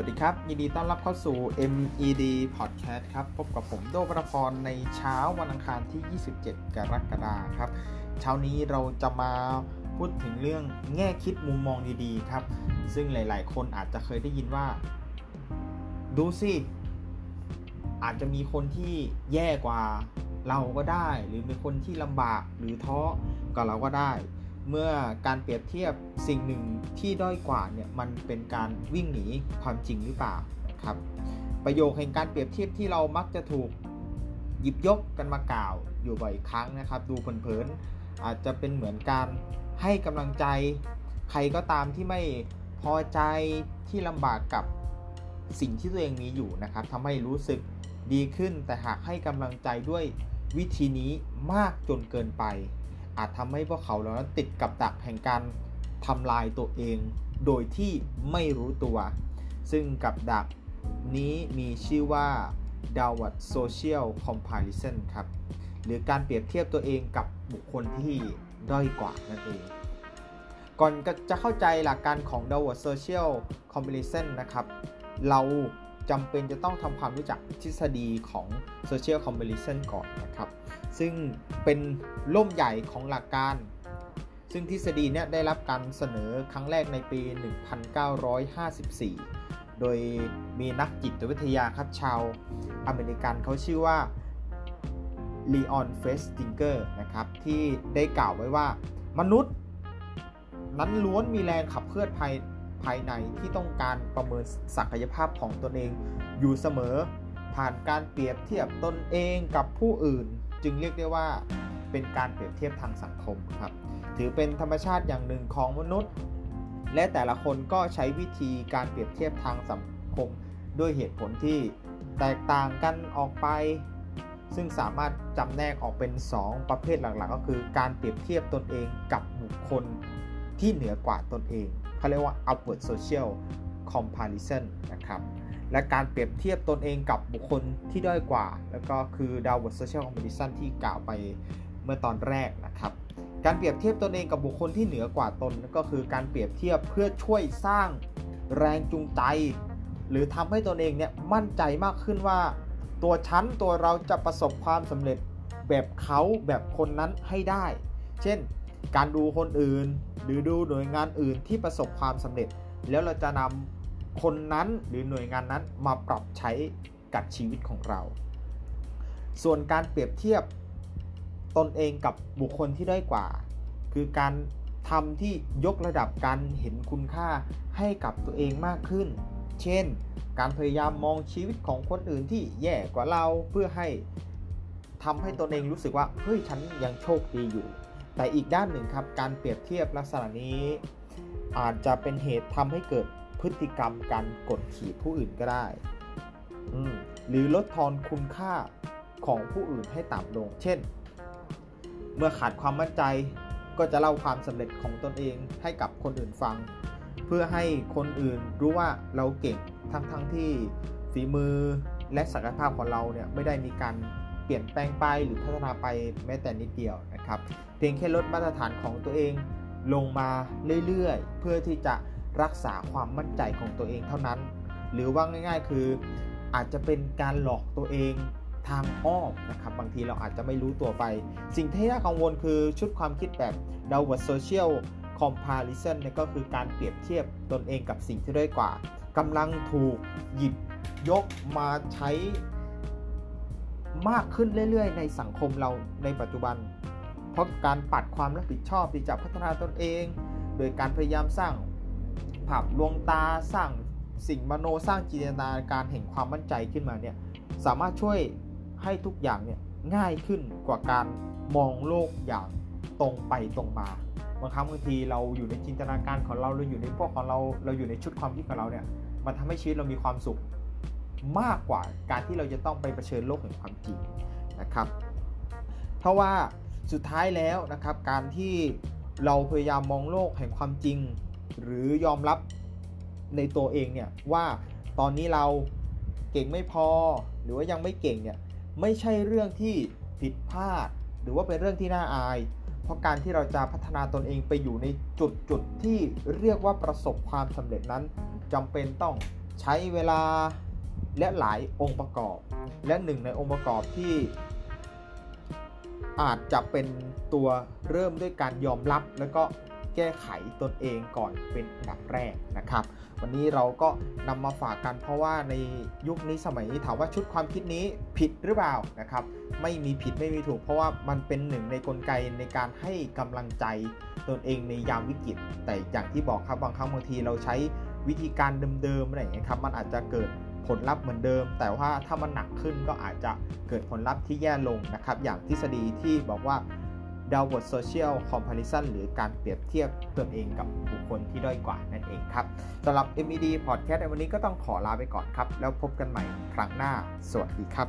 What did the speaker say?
วัสดีครับ ยินดีต้อนรับเข้าสู่ MED Podcast ครับ พบกับผมโดประพรในเช้าวันอังคารที่ 27 กรกฎาคมครับ เช้านี้เราจะมาพูดถึงเรื่องแง่คิดมุมมองดีๆครับ ซึ่งหลายๆ คนอาจจะเคยได้ยินว่า ดูสิอาจจะมีคนที่แย่กว่าเราก็ได้ หรือมีคนที่ลำบากหรือท้อกว่าเราก็ได้ เมื่อการเปรียบเทียบสิ่งหนึ่งที่ด้อยกว่าเนี่ยมันเป็นการวิ่งหนีความจริงหรือเปล่านะครับ ประโยคแห่งการเปรียบเทียบที่เรามักจะถูกหยิบยกกันมากล่าวอยู่บ่อยครั้งนะครับ ดูเผินๆอาจจะเป็นเหมือนการให้กำลังใจ ใครก็ตามที่ไม่พอใจที่ลำบากกับสิ่งที่ตัวเองมีอยู่นะครับทำให้รู้สึกดีขึ้นแต่หากให้กำลังใจด้วยวิธีนี้มากจนเกินไป อาจทำให้พวกเขาเหล่านั้นติดกับดักแห่งการทำลายตัวเอง โดยที่ไม่รู้ตัว ซึ่งกับดักนี้มีชื่อว่า downward social comparison ครับ หรือการเปรียบเทียบตัวเองกับบุคคลที่ด้อยกว่านั่นเอง ก่อนจะเข้าใจหลักการของ downward social comparison นะครับ เราจำเป็นจะต้องทำความรู้จักทฤษฎีของ social comparison ก่อนนะครับ ซึ่งเป็นร่มใหญ่ของหลักการ ซึ่งทฤษฎีนี้ได้รับการเสนอครั้งแรกในปี 1954 โดยมีนักจิตวิทยาครับชาวอเมริกันเขาชื่อว่าลีออนเฟสติงเกอร์นะครับที่ได้กล่าวไว้ว่ามนุษย์ นั้นล้วนมีแรงขับเคลื่อนภายภายในที่ต้องการประเมินศักยภาพของตนเองอยู่เสมอ ผ่านการเปรียบเทียบตนเองกับผู้อื่น จึงเรียกได้ว่าเป็นการเปรียบเทียบทางสังคมครับ ถือเป็นธรรมชาติอย่างหนึ่งของมนุษย์ และแต่ละคนก็ใช้วิธีการเปรียบเทียบทางสังคม ด้วยเหตุผลที่แตกต่างกันออกไป ซึ่งสามารถจำแนกออกเป็น 2 ประเภทหลักๆ ก็คือการเปรียบเทียบตนเองกับบุคคลที่เหนือกว่าตนเอง เขาเรียกว่า upward social comparison นะครับ และการเปรียบเทียบตนเองกับบุคคลที่ด้อยกว่า แล้วก็คือ downward social comparison ที่กล่าวไปเมื่อตอนแรกนะครับ การเปรียบเทียบตนเองกับบุคคลที่เหนือกว่าตนก็คือการเปรียบเทียบเพื่อช่วยสร้างแรงจูงใจ หรือทำให้ตนเองเนี่ยมั่นใจมากขึ้นว่า ตัวฉันตัวเราจะประสบความสำเร็จแบบเขาแบบคนนั้นให้ได้ เช่น การดูคนอื่น หรือดูหน่วยงานอื่นที่ประสบความสำเร็จ แล้วเราจะนำ คนนั้นหรือหน่วยงานนั้นมาปรับใช้กับชีวิตของเรา ส่วนการเปรียบเทียบตนเองกับบุคคลที่ด้อยกว่า คือการทำที่ยกระดับการเห็นคุณค่าให้กับตัวเองมากขึ้น เช่น การพยายามมองชีวิตของคนอื่นที่แย่กว่าเราเพื่อให้ทำให้ตนเองรู้สึกว่าเฮ้ยฉันยังโชคดีอยู่ แต่อีกด้านหนึ่งครับการเปรียบเทียบลักษณะนี้ อาจจะเป็นเหตุทำให้เกิด พฤติกรรมการกดขี่ผู้อื่นก็ได้ หรือลดทอนคุณค่าของผู้อื่นให้ต่ำลง เช่น เมื่อขาดความมั่นใจก็จะเล่าความสำเร็จของตนเองให้กับคนอื่นฟัง เพื่อให้คนอื่นรู้ว่าเราเก่งทั้งทั้งที่ฝีมือและศักยภาพของเราเนี่ยไม่ได้มีการเปลี่ยนแปลงไปหรือพัฒนาไปแม้แต่นิดเดียวนะครับ เพียงแค่ลดมาตรฐานของตัวเองลงมาเรื่อยๆ เพื่อที่จะ รักษาความมั่นใจของตัวเองเท่านั้น หรือว่าง่ายๆ คืออาจจะเป็นการหลอกตัวเองทางอ้อมนะครับบางทีเราอาจจะไม่รู้ตัวไป สิ่งที่น่ากังวลคือชุดความคิดแบบ downward social comparison นี่ก็คือการเปรียบเทียบตนเองกับสิ่งที่ด้อยกว่ากำลังถูกหยิบยกมาใช้มากขึ้นเรื่อย ๆ ในสังคมเราในปัจจุบัน เพราะการปัดความรับผิดชอบที่จะพัฒนาตนเอง โดยการพยายามสร้าง ภาพลวงตาสร้างสิ่งมโนสร้างจินตนาการแห่งความมั่นใจขึ้นมาเนี่ยสามารถช่วยให้ทุกอย่างเนี่ยง่ายขึ้นกว่าการมองโลกอย่างตรงไปตรงมาบางครั้งบางทีเราอยู่ในจินตนาการของเราเราอยู่ในพวกของเราเราอยู่ในชุดความคิดของเราเนี่ยมันทำให้ชีวิตเรามีความสุขมากกว่าการที่เราจะต้องไปเผชิญโลกแห่งความจริงนะครับ เพราะว่าสุดท้ายแล้วนะครับการที่เราพยายามมองโลกแห่งความจริง หรือยอมรับในตัวเองเนี่ยว่าตอนนี้เราเก่งไม่พอ หรือว่ายังไม่เก่งเนี่ยไม่ใช่เรื่องที่ผิดพลาด หรือว่าเป็นเรื่องที่น่าอาย เพราะการที่เราจะพัฒนาตนเองไปอยู่ในจุดจุดที่เรียกว่าประสบความสำเร็จนั้นจำเป็นต้องใช้เวลาและหลายองค์ประกอบ และหนึ่งในองค์ประกอบที่ อาจจะเป็นตัวเริ่มด้วยการยอมรับ แล้วก็ แก้ไขตนเองก่อนเป็นอันดับแรกนะครับ วันนี้เราก็นำมาฝากกันเพราะว่าในยุคนี้สมัยนี้ถามว่าชุดความคิดนี้ผิดหรือเปล่านะครับ ไม่มีผิดไม่มีถูก เพราะว่ามันเป็นหนึ่งในกลไกในการให้กำลังใจตนเองในยามวิกฤต แต่อย่างที่บอกครับบางครั้งบางทีเราใช้วิธีการเดิมๆอะไรอย่างเงี้ยครับมันอาจจะเกิดผลลัพธ์เหมือนเดิม แต่ว่าถ้ามันหนักขึ้นก็อาจจะเกิดผลลัพธ์ที่แย่ลงนะครับ อย่างทฤษฎีที่บอกว่า downward social comparison หรือการเปรียบเทียบตัวเองกับบุคคลที่ด้อยกว่านั่นเองครับสำหรับ MED Podcast ในวันนี้ก็ต้องขอลาไปก่อนครับ แล้วพบกันใหม่ครั้งหน้า สวัสดีครับ